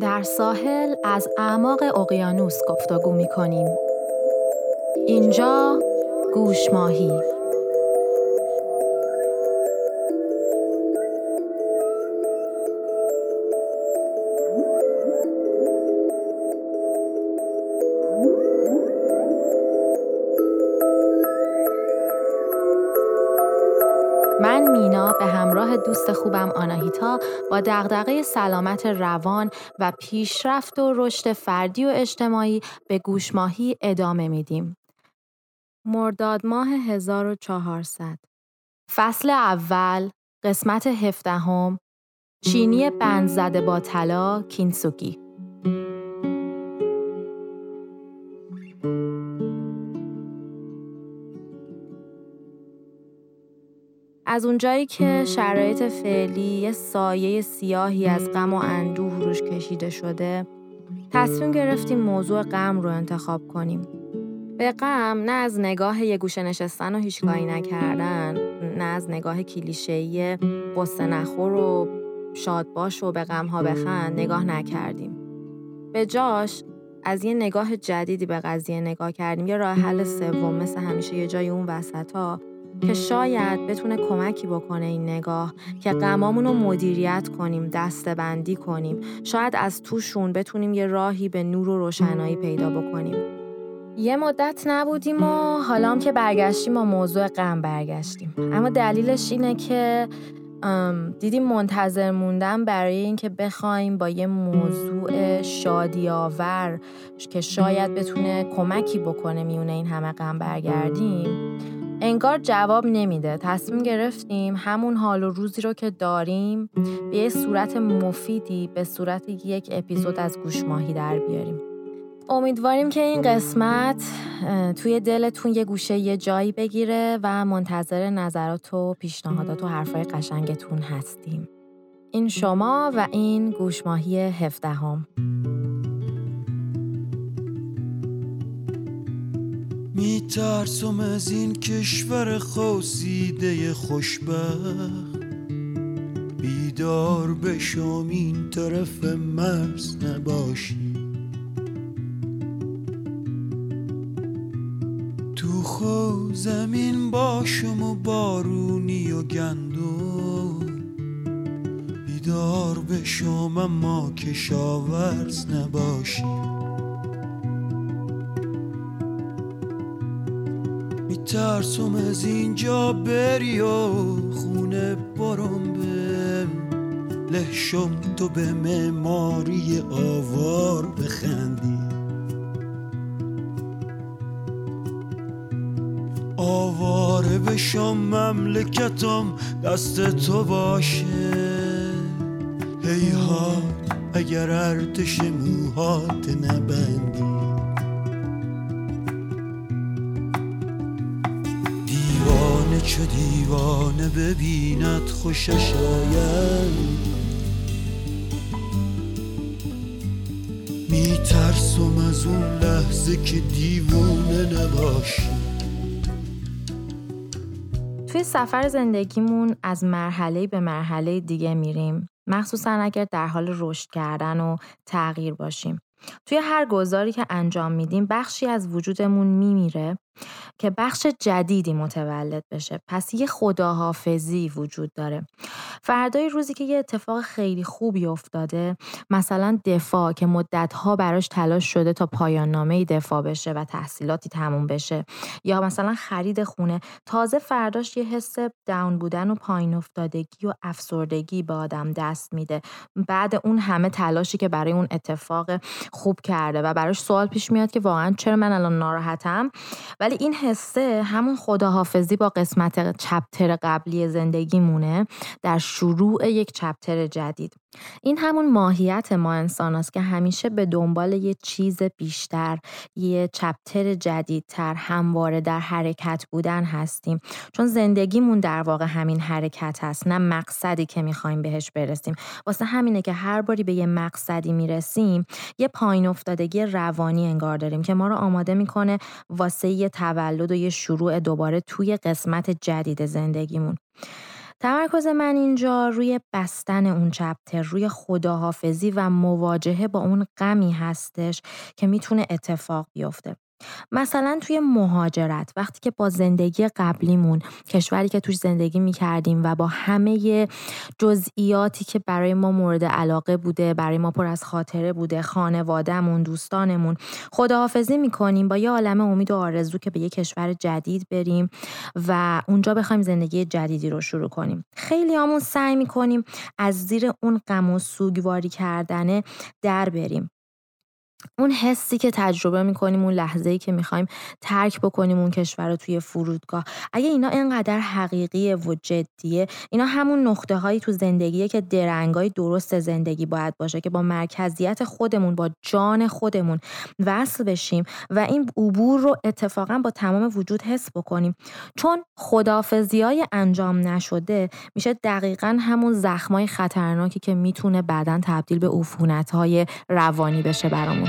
در ساحل از اعماق اقیانوس گفتگو می کنیم. اینجا گوش ماهی دوست خوبم آناهیتا با دغدغه سلامت روان و پیشرفت و رشد فردی و اجتماعی به گوشماهی ادامه میدیم. مرداد ماه 1400 فصل اول قسمت هفدهم چینی بند زده با طلا کینسوکی از اونجایی که شرایط فعلی یه سایه سیاهی از غم و اندوه روش کشیده شده تصمیم گرفتیم موضوع غم رو انتخاب کنیم. به غم نه از نگاه یه گوشه نشستن و هیچ نکردن نه از نگاه کلیشه‌ای قصه نخور و شاد باش و به غم ها بخند نگاه نکردیم. به جاش از یه نگاه جدیدی به قضیه نگاه کردیم یه راه حل سوم مثل همیشه یه جای اون وسط ها که شاید بتونه کمکی بکنه این نگاه که غمامون رو مدیریت کنیم دستبندی کنیم. شاید از توشون بتونیم یه راهی به نور و روشنایی پیدا بکنیم. یه مدت نبودیم و حالا هم که برگشتیم با موضوع غم برگشتیم. اما دلیلش اینه که دیدیم منتظر موندن برای اینکه بخوایم با یه موضوع شادی آور که شاید بتونه کمکی بکنه میونه این همه غم برگردیم. انگار جواب نمیده. تصمیم گرفتیم همون حال و روزی رو که داریم به یه صورت مفیدی به صورت یک اپیزود از گوش ماهی در بیاریم. امیدواریم که این قسمت توی دلتون یه گوشه یه جایی بگیره و منتظر نظرات و پیشنهادات و حرفای قشنگتون هستیم. این شما و این گوش ماهی هفدهم. میترسم از این کشور خوزیده خوشبخت. بیدار بشم این طرف مرز نباشی. تو خو زمین باشم و بارونی و گندم. بیدار بشم اما کشاورز نباشی. ترسم از اینجا بری و خونه برم به لحشم. تو به معماری آوار بخندی. آواره بشم مملکتم دست تو باشه. هیهات اگر ارتش موهات نبندی. چه دیوانه ببیند خوشش آید میترسم از اون لحظه که دیوونه نباشی. توی سفر زندگیمون از مرحله به مرحله دیگه میریم. مخصوصا اگر در حال رشد کردن و تغییر باشیم. توی هر گذاری که انجام میدیم بخشی از وجودمون میمیره. که بخش جدیدی متولد بشه. پس یه خداحافظی وجود داره. فردای روزی که یه اتفاق خیلی خوبی افتاده مثلا دفاع که مدتها براش تلاش شده تا پایان نامه دفاع بشه و تحصیلاتی تموم بشه. یا مثلا خرید خونه. تازه فرداش یه حس داون بودن و پایین افتادگی و افسردگی به آدم دست میده. بعد اون همه تلاشی که برای اون اتفاق خوب کرده و براش سوال پیش میاد که واقعا چرا من الان ناراحتم؟ ولی این حسه همون خداحافظی با قسمت چپتر قبلی زندگیمونه در شروع یک چپتر جدید. این همون ماهیت ما انسان است که همیشه به دنبال یه چیز بیشتر یه چپتر جدیدتر همواره در حرکت بودن هستیم. چون زندگیمون در واقع همین حرکت هست نه مقصدی که می‌خوایم بهش برسیم. واسه همینه که هر باری به یه مقصدی می‌رسیم یه پایین افتادگی روانی انگار داریم که ما رو آماده می‌کنه واسه یه تولد و یه شروع دوباره توی قسمت جدید زندگیمون. تمرکز من اینجا روی بستن اون چپتر روی خداحافظی و مواجهه با اون غمی هستش که می‌تونه اتفاق بیفته. مثلا توی مهاجرت وقتی که با زندگی قبلیمون کشوری که توش زندگی می کردیم و با همه جزئیاتی که برای ما مورد علاقه بوده برای ما پر از خاطره بوده خانوادهمون دوستانمون خداحافظی می‌کنیم با یه عالم امید و آرزو که به یه کشور جدید بریم و اونجا بخوایم زندگی جدیدی رو شروع کنیم. خیلی همون سعی می‌کنیم از زیر اون غم و سوگواری کردنه در بریم. اون حسی که تجربه می‌کنیم اون لحظه ای که می‌خوایم ترک بکنیم اون کشور رو توی فرودگاه. اگه اینا اینقدر حقیقیه و جدیه اینا همون نقطه هایی تو زندگیه که درنگای درست زندگی باید باشه که با مرکزیت خودمون با جان خودمون وصل بشیم و این عبور رو اتفاقا با تمام وجود حس بکنیم. چون خدافزی های انجام نشده میشه دقیقا همون زخمای خطرناکی که می‌تونه بعدا تبدیل به عفونت های روانی بشه برامون.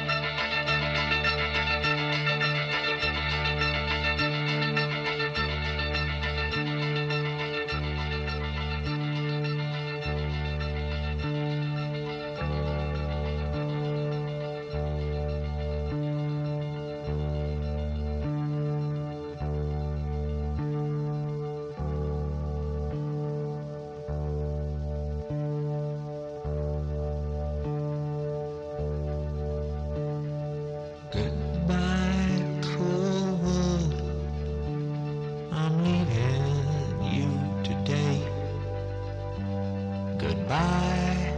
Goodbye,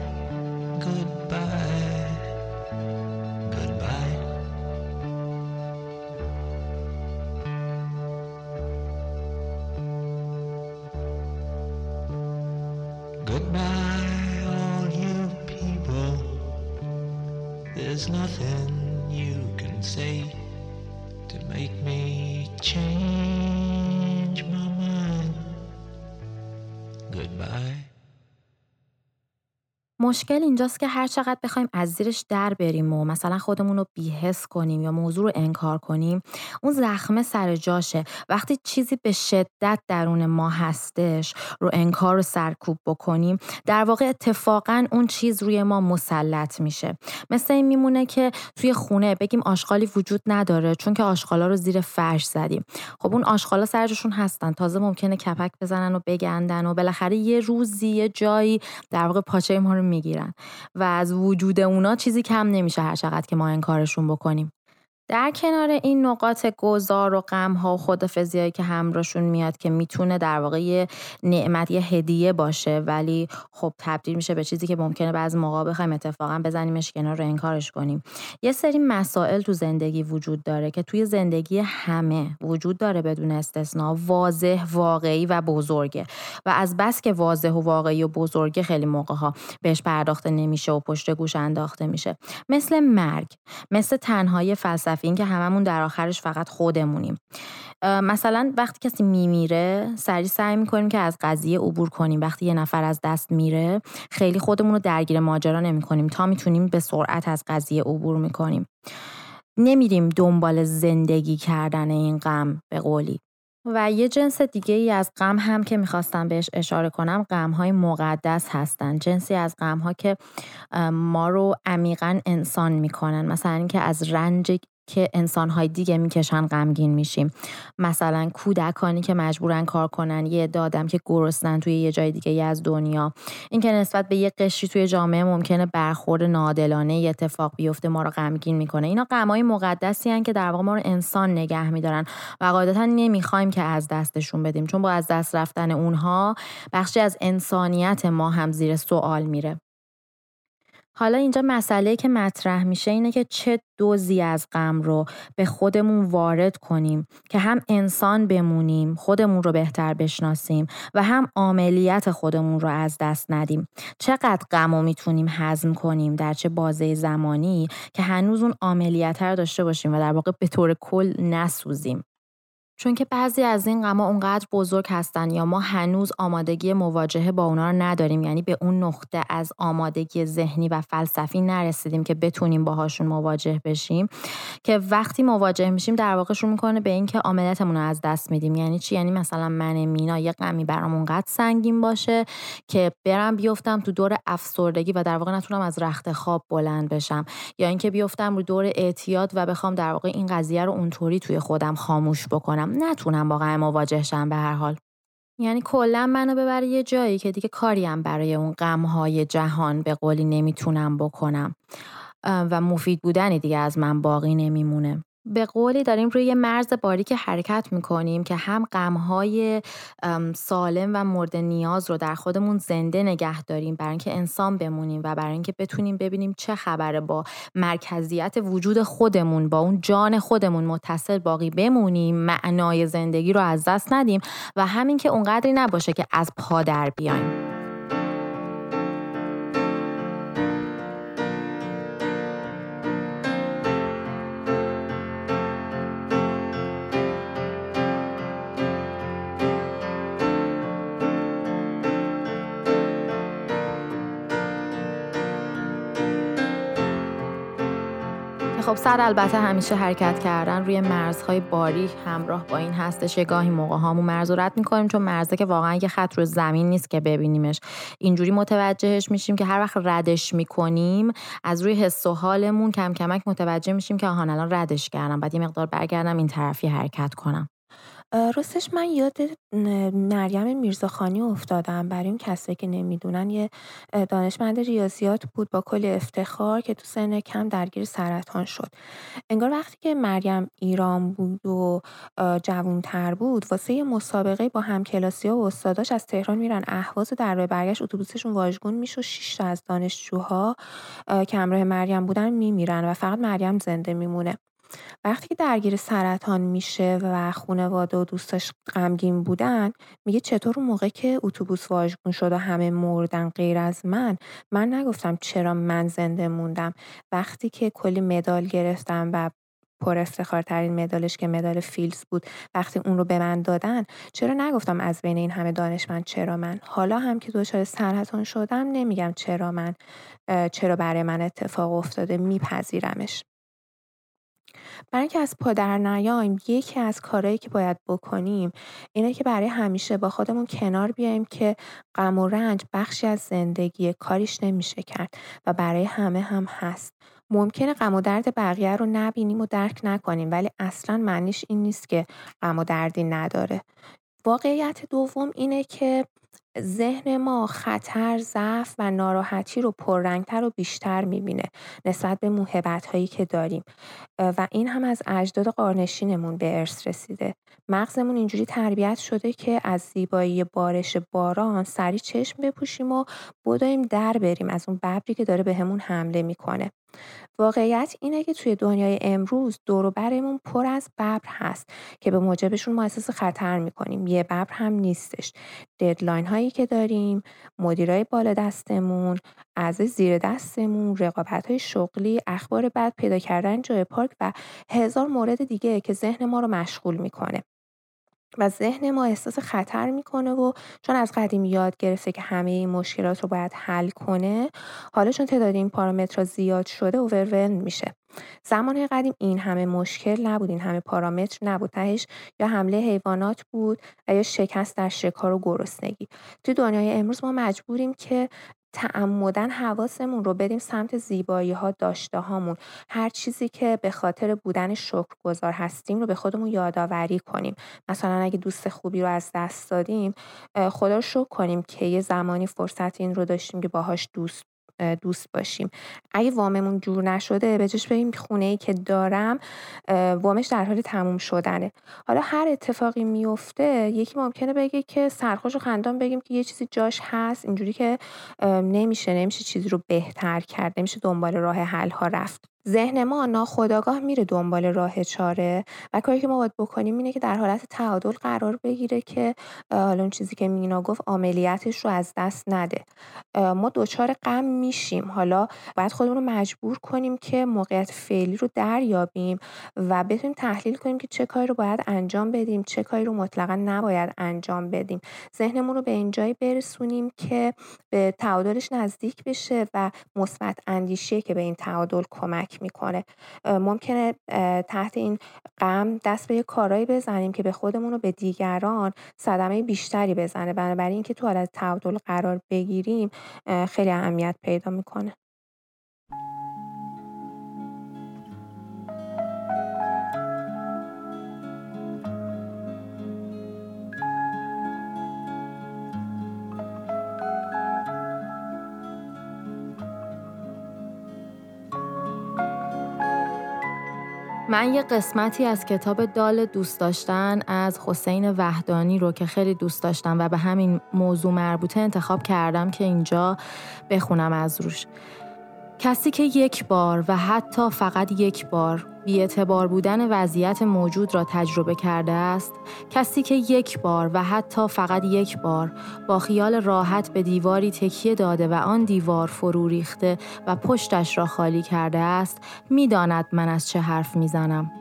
goodbye, goodbye. Goodbye, all you people. There's nothing you can say to make me. مشکل اینجاست که هر چقدر بخوایم از زیرش در بریم و مثلا خودمون رو بیهس کنیم یا موضوع رو انکار کنیم اون زخمه سر جاشه. وقتی چیزی به شدت درون ما هستش رو انکار رو سرکوب بکنیم در واقع اتفاقا اون چیز روی ما مسلط میشه. مثل این میمونه که توی خونه بگیم آشغالی وجود نداره چون که آشغالا رو زیر فرش زدیم. خب اون آشغالا سرجشون هستن. تازه ممکنه کپک بزنن و بگندن و بالاخره یه روزی یه جایی در واقع پاچه ما رو می‌گیرن. و از وجود اونا چیزی کم نمیشه هر چقدر که ما انکارشون بکنیم. در کنار این نقاط گذار و غم ها و خدافزی که همراهشون میاد که می‌تونه در واقع یه نعمت یه هدیه باشه ولی خب تبدیل میشه به چیزی که ممکنه بعضی موقع بخوایم اتفاقا بزنیمش کنار رو انکارش کنیم. یه سری مسائل تو زندگی وجود داره که توی زندگی همه وجود داره بدون استثنا واضح واقعی و بزرگه. و از بس که واضح و واقعی و بزرگه خیلی موقع ها بهش پرداخته نمیشه و پشت گوش انداخته میشه. مثل مرگ مثل تنهایی فلسفی این که هممون در آخرش فقط خودمونیم. مثلا وقتی کسی میمیره سریع سعی می‌کنیم که از قضیه عبور کنیم. وقتی یه نفر از دست میره خیلی خودمون رو درگیر ماجرا نمی‌کنیم تا می‌تونیم به سرعت از قضیه عبور می‌کنیم. نمیریم دنبال زندگی کردن این غم به قولی. و یه جنس دیگه ای از غم هم که می‌خواستم بهش اشاره کنم غم های مقدس هستن. جنسی از غم ها که ما رو عمیقا انسان می‌کنن. مثلا اینکه از رنج که انسانهای دیگه می‌کشن غمگین میشیم. مثلا کودکانی که مجبورن کار کنن یه دادم که گرسنن توی یه جای دیگه از دنیا. اینکه نسبت به یه قشری توی جامعه ممکنه برخورد نادلانه یه اتفاق بیفته ما رو غمگین می‌کنه. اینا غمای مقدسی هن که در واقع ما رو انسان نگه میدارن و قاعدتا نمی‌خوایم که از دستشون بدیم. چون با از دست رفتن اونها بخشی از انسانیت ما هم زیر سوال میره. حالا اینجا مسئله که مطرح میشه اینه که چه دوزی از غم رو به خودمون وارد کنیم که هم انسان بمونیم خودمون رو بهتر بشناسیم و هم عملیت خودمون رو از دست ندیم. چقدر غم رو می‌تونیم هضم کنیم در چه بازه زمانی که هنوز اون عملیت رو داشته باشیم و در واقع به طور کل نسوزیم؟ چون که بعضی از این غما اونقدر بزرگ هستن یا ما هنوز آمادگی مواجهه با اونا رو نداریم یعنی به اون نقطه از آمادگی ذهنی و فلسفی نرسیدیم که بتونیم باهاشون مواجه بشیم که وقتی مواجه میشیم در واقع شروع می‌کنه به اینکه عاملتمون رو از دست میدیم. یعنی چی؟ یعنی مثلا من مینا یه غمی برام اونقدر سنگین باشه که برم بیفتم تو دور افسردگی و در واقع نتونم از رخت خواب بلند بشم یا اینکه بیفتم رو دور اعتیاد و بخوام در واقع این قضیه رو اونطوری توی خودم خاموش بکنم. نتونم واقعا مواجه شم به هر حال. یعنی کلا منو ببره یه جایی که دیگه کاریم برای اون غمهای جهان به قولی نمی‌تونم بکنم. و مفید بودنی دیگه از من باقی نمیمونه. به قولی داریم روی مرز باریک حرکت می‌کنیم که هم غمهای سالم و مورد نیاز رو در خودمون زنده نگه داریم. برای اینکه انسان بمونیم و برای اینکه بتونیم ببینیم چه خبره با مرکزیت وجود خودمون با اون جان خودمون متصل باقی بمونیم معنای زندگی رو از دست ندیم و همین که اونقدری نباشه که از پا در بیایم. خب سر البته همیشه حرکت کردن روی مرزهای باری همراه با این هستش یه گاهی موقع هامون مرز رو رد می‌کنیم چون مرزه که واقعا یه خط رو زمین نیست که ببینیمش. اینجوری متوجهش میشیم که هر وقت ردش می‌کنیم از روی حس و حالمون کم کمک متوجه میشیم که آهان الان ردش کردم. بعد یه مقدار برگردم این طرفی حرکت کنم. راستش من یاد مریم میرزاخانی افتادم. برای اون کسایی که نمی‌دونن یه دانشمند ریاضیات بود با کلی افتخار که تو سن کم درگیر سرطان شد. انگار وقتی که مریم ایران بود و جوونتر بود واسه یه مسابقه با همکلاسی ها و استاداش از تهران میرن اهواز و در برگشت اتوبوسشون واژگون میشه و 6 تا از دانشجوها که همراه مریم بودن میمیرن و فقط مریم زنده میمونه. وقتی درگیر سرطان میشه و خانواده و دوستاش غمگین بودن میگه چطور اون موقع که اتوبوس واژگون شد و همه مردن غیر از من من نگفتم چرا من زنده موندم. وقتی که کلی مدال گرفتم و پر افتخارترین مدالش که مدال فیلز بود وقتی اون رو به من دادن چرا نگفتم از بین این همه دانشمند چرا من؟ حالا هم که دچار سرطان شدم نمیگم چرا من چرا برای من اتفاق افتاده میپذیرمش. برای اینکه از پا در نیایم یکی از کارهایی که باید بکنیم اینه که برای همیشه با خودمون کنار بیایم که غم و رنج بخشی از زندگی کاریش نمیشه کرد و برای همه هم هست. ممکنه غم و درد بقیه رو نبینیم و درک نکنیم ولی اصلا معنیش این نیست که غم و دردی نداره. واقعیت دوم اینه که ذهن ما خطر، ضعف و ناراحتی رو پررنگتر و بیشتر می‌بینه نسبت به موهبت هایی که داریم. و این هم از اجداد قارنشینمون به ارث رسیده. مغزمون اینجوری تربیت شده که از زیبایی بارش باران سری چشم بپوشیم و بداییم در بریم از اون ببری که داره بهمون به حمله می‌کنه. واقعیت اینه که توی دنیای امروز دور برمون پر از ببر هست که به موجبشون ما احساس خطر می‌کنیم. یه ببر هم نیستش. ددلاین هایی که داریم مدیرای بالا دستمون از زیر دستمون رقابت های شغلی اخبار بد پیدا کردن جای پارک و هزار مورد دیگه که ذهن ما رو مشغول می‌کنه. و ذهن ما احساس خطر می‌کنه و چون از قدیم یاد گرفته که همه این مشکلات رو باید حل کنه حالا چون تعداد این پارامترها زیاد شده اوورولم میشه. زمان قدیم این همه مشکل نبود این همه پارامتر نبود. تهش یا حمله حیوانات بود و یا شکست در شکار و گرسنگی. تو دنیای امروز ما مجبوریم که تعمدن حواسمون رو بدیم سمت زیبایی ها داشته هامون هر چیزی که به خاطر بودن گذار هستیم رو به خودمون یادآوری کنیم. مثلا اگه دوست خوبی رو از دست دادیم خدا رو شکر کنیم که یه زمانی فرصت این رو داشتیم که باهاش دوست دوست باشیم. اگه واممون جور نشده به جاش بگیم خونه ای که دارم وامش در حال تموم شدنه. حالا هر اتفاقی میفته یکی ممکنه بگه که سرخوش و خندان بگیم که یه چیزی جاش هست اینجوری که نمیشه نمیشه چیزی رو بهتر کرد نمیشه دنبال راه حل ها رفت. ذهن ما ناخداگاه میره دنبال راه چاره و کاری که ما باید بکنیم اینه که در حالت تعادل قرار بگیره که حالا اون چیزی که مینا گفت عملیاتش رو از دست نده. ما دچار غم میشیم. حالا باید خودمون رو مجبور کنیم که موقعیت فعلی رو دریابیم و بتونیم تحلیل کنیم که چه کاری رو باید انجام بدیم چه کاری رو مطلقا نباید انجام بدیم. ذهنمون رو به اینجایی برسونیم که به تعادلش نزدیک بشه و مثبت اندیشه که به این تعادل کمک می‌کنه. ممکنه تحت این غم دست به یه کارایی بزنیم که به خودمون و به دیگران صدمه بیشتری بزنه. بنابراین اینکه تو حالت تعادل قرار بگیریم خیلی اهمیت پیدا می‌کنه. من یه قسمتی از کتاب دال دوست داشتن از حسین وحدانی رو که خیلی دوست داشتم و به همین موضوع مربوطه انتخاب کردم که اینجا بخونم از روش. کسی که یک بار و حتی فقط یک بار بیاعتبار بودن وضعیت موجود را تجربه کرده است کسی که یک بار و حتی فقط یک بار با خیال راحت به دیواری تکیه داده و آن دیوار فرو ریخته و پشتش را خالی کرده است می‌داند من از چه حرف می‌زنم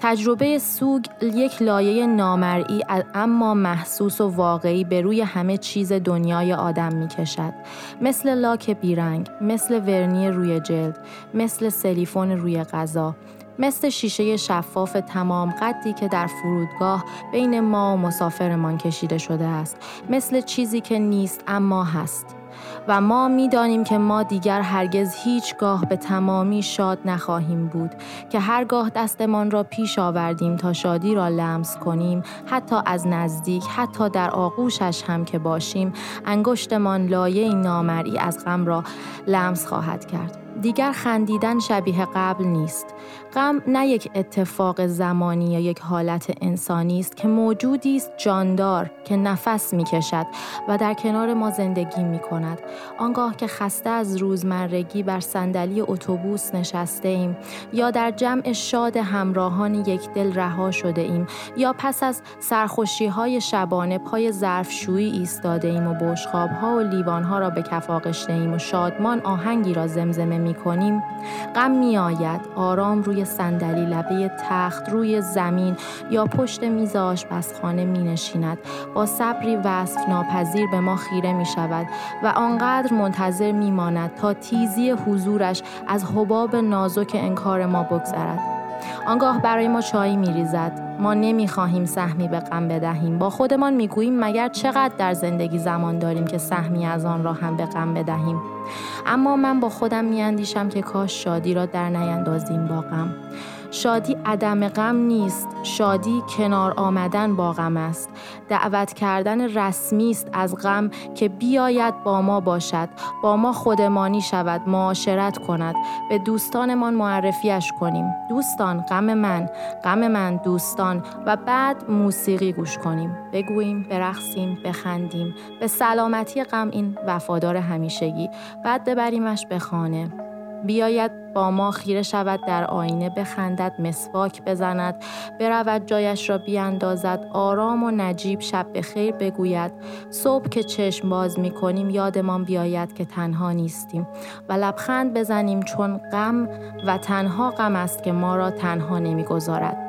تجربه سوگ یک لایه نامرئی اما محسوس و واقعی به روی همه چیز دنیای آدم می کشد. مثل لاک بیرنگ، مثل ورنی روی جلد، مثل سلیفون روی غذا، مثل شیشه شفاف تمام قدی که در فرودگاه بین ما و مسافرمان کشیده شده است. مثل چیزی که نیست اما هست. و ما می‌دانیم که ما دیگر هرگز هیچگاه به تمامی شاد نخواهیم بود که هرگاه دستمان را پیش آوردیم تا شادی را لمس کنیم حتی از نزدیک حتی در آغوشش هم که باشیم انگشتمان لایه نامری از غم را لمس خواهد کرد. دیگر خندیدن شبیه قبل نیست. غم نه یک اتفاق زمانی یا یک حالت انسانی است که موجودی است جاندار که نفس می کشد و در کنار ما زندگی می کند آنگاه که خسته از روزمرگی بر صندلی اتوبوس نشسته ایم یا در جمع شاد همراهان یک دل رها شده ایم یا پس از سرخوشی های شبانه پای ظرفشویی ایستاده ایم و بشخاب ها و لیوان ها را به کف ایم و شادمان آهنگی را زمزمه می کنیم غم می آید آرام روی صندلی لبه تخت روی زمین یا پشت میز آشپزخانه می نشیند با صبری وصف ناپذیر به ما خیره می شود و آنقدر منتظر می ماند تا تیزی حضورش از حباب نازک انکار ما بگذرد. آنگاه برای ما چایی می ریزد ما نمی خواهیم سهمی به غم بدهیم. با خودمان می گوییم مگر چقدر در زندگی زمان داریم که سهمی از آن را هم به غم بدهیم. اما من با خودم میاندیشم که کاش شادی را در نیندازیم با غم. شادی عدم غم نیست شادی کنار آمدن با غم است. دعوت کردن رسمی است از غم که بیاید با ما باشد با ما خودمانی شود معاشرت کند. به دوستانمان معرفیش کنیم. دوستان غم من غم من دوستان و بعد موسیقی گوش کنیم. بگوییم برقصیم بخندیم. به سلامتی غم این وفادار همیشگی. بعد ببریمش به خانه. بیاید با ما خیره شود در آینه بخندد مسواک بزند برود جایش را بیاندازد آرام و نجیب شب به خیر بگوید. صبح که چشم باز می کنیم یادمان بیاید که تنها نیستیم و لبخند بزنیم چون غم و تنها غم است که ما را تنها نمی‌گذارد.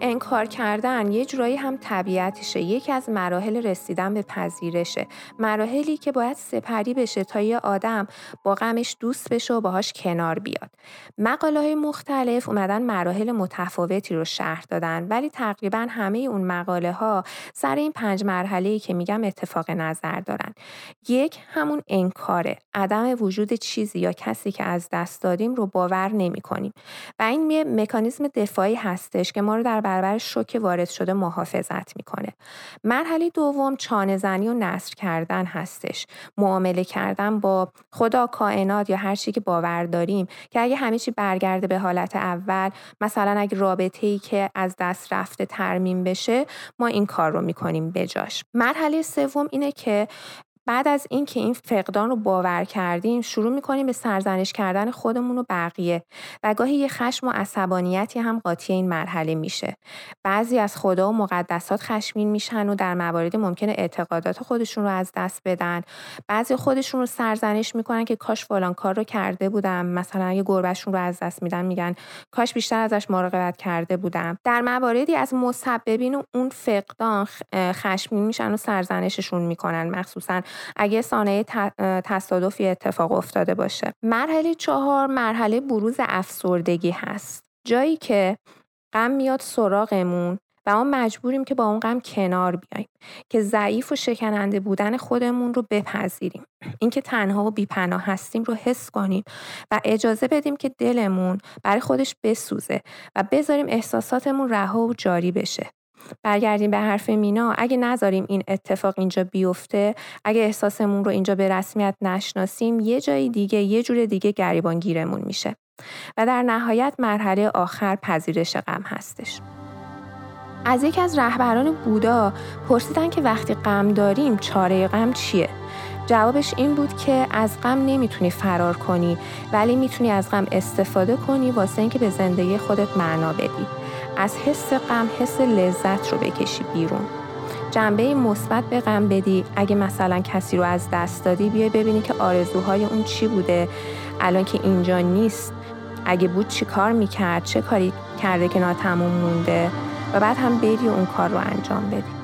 این انکار کردن یه جورایی هم طبیعتشه. یکی از مراحل رسیدن به پذیرشه. مراحلی که باید سپری بشه تا یه آدم با غمش دوست بشه و باهاش کنار بیاد. مقاله های مختلف اومدن مراحل متفاوتی رو شرح دادن ولی تقریبا همه اون مقاله ها سر این پنج مرحله که میگم اتفاق نظر دارن. یک همون انکاره. عدم وجود چیزی یا کسی که از دست دادیم رو باور نمی کنیم و این یه مکانیزم دفاعی هستش که ما رو در برابر شوک وارد شده محافظت می‌کنه. مرحله دوم چانه زنی و نصر کردن هستش. معامله کردن با خدا کائنات یا هر چی که باور داریم که اگه همه چی برگرده به حالت اول مثلا اگه رابطه ای که از دست رفته ترمیم بشه ما این کار رو می‌کنیم بجاش مرحله سوم اینه که بعد از اینکه این فقدان رو باور کردیم شروع می‌کنیم به سرزنش کردن خودمون و بقیه و گاهی یه خشم و عصبانیتی هم قاطی این مرحله میشه. بعضی از خدا و مقدسات خشمین میشن و در مواردی ممکنه اعتقادات خودشون رو از دست بدن. بعضی خودشون رو سرزنش می‌کنن که کاش فلان کار رو کرده بودم. مثلا اگه گربهشون رو از دست میدن میگن کاش بیشتر ازش مراقبت کرده بودم. در مواردی از مسببین و اون فقدان خشمین میشن و سرزنششون می‌کنن مخصوصا اگه سانه تصادفی اتفاق افتاده باشه. مرحله چهار مرحله بروز افسردگی هست. جایی که غم میاد سراغمون و ما مجبوریم که با اون غم کنار بیایم که ضعیف و شکننده بودن خودمون رو بپذیریم. اینکه تنها و بیپناه هستیم رو حس کنیم و اجازه بدیم که دلمون برای خودش بسوزه و بذاریم احساساتمون رها و جاری بشه. برگردیم به حرف مینا. اگه نذاریم این اتفاق اینجا بیفته اگه احساسمون رو اینجا به رسمیت نشناسیم یه جای دیگه یه جور دیگه گریبان گیرمون میشه. و در نهایت مرحله آخر پذیرش غم هستش. از یکی از رهبران بودا پرسیدن که وقتی غم داریم چاره غم چیه؟ جوابش این بود که از غم نمی‌تونی فرار کنی ولی می‌تونی از غم استفاده کنی واسه اینکه به زندگی خودت معنا بدی. از حس غم حس لذت رو بکشی بیرون. جنبه مثبت به غم بدی. اگه مثلا کسی رو از دست دادی بیای ببینی که آرزوهای اون چی بوده. الان که اینجا نیست. اگه بود چی کار می‌کرد؟ چه کاری کرده که ناتموم مونده؟ و بعد هم بری اون کار رو انجام بدی.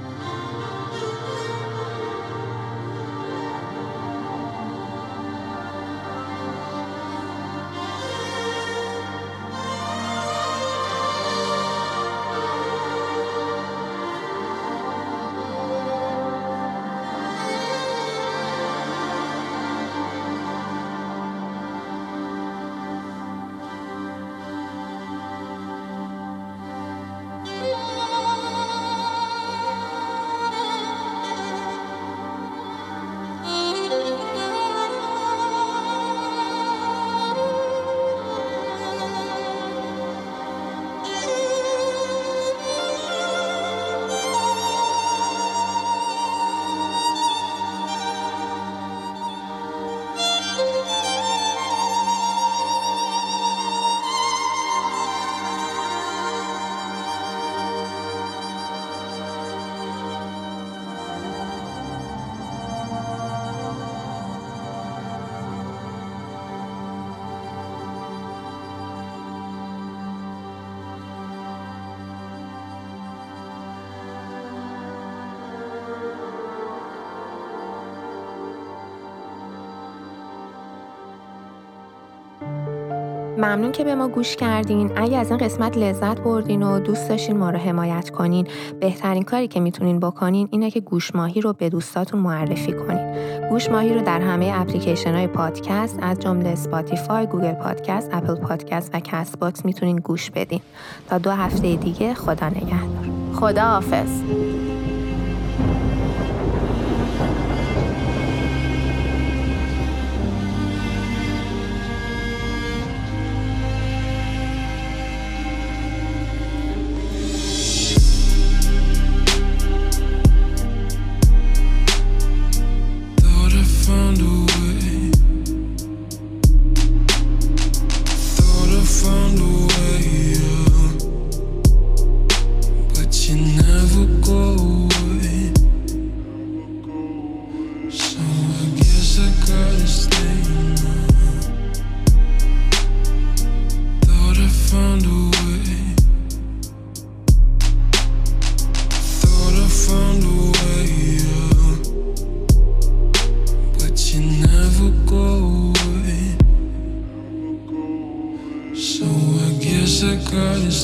ممنون که به ما گوش کردین. اگه از این قسمت لذت بردین و دوست داشتین ما رو حمایت کنین بهترین کاری که می‌تونین بکنین اینه که گوش ماهی رو به دوستاتون معرفی کنین. گوش ماهی رو در همه اپلیکیشن های پادکست از جمله Spotify، Google Podcast، Apple Podcast و Castbox می‌تونین گوش بدین. تا دو هفته دیگه خدا نگهدار. خدا حافظ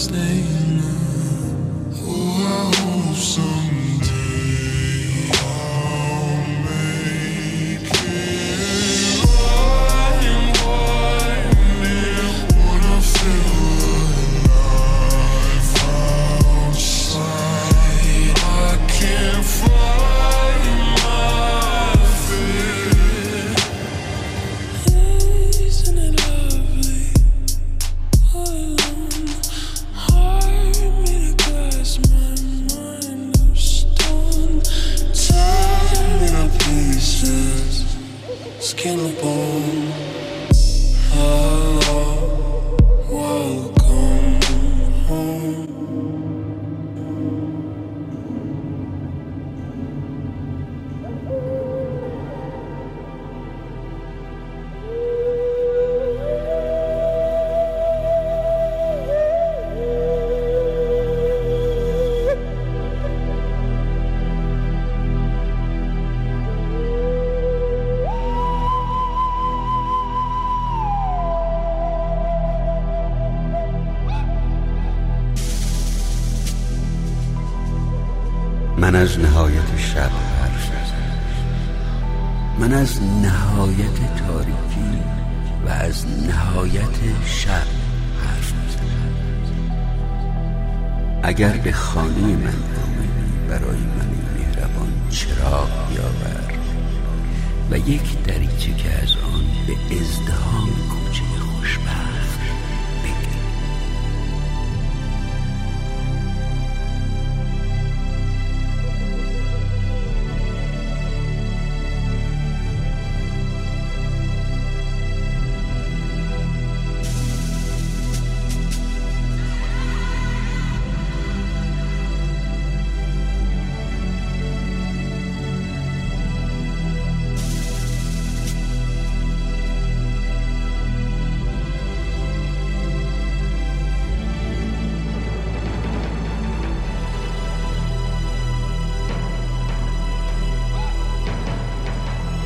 stay من آمدی برای من مهربان چراغ بیاور و یک دریچه که از آن به ازدهام کوچه خوشبخت.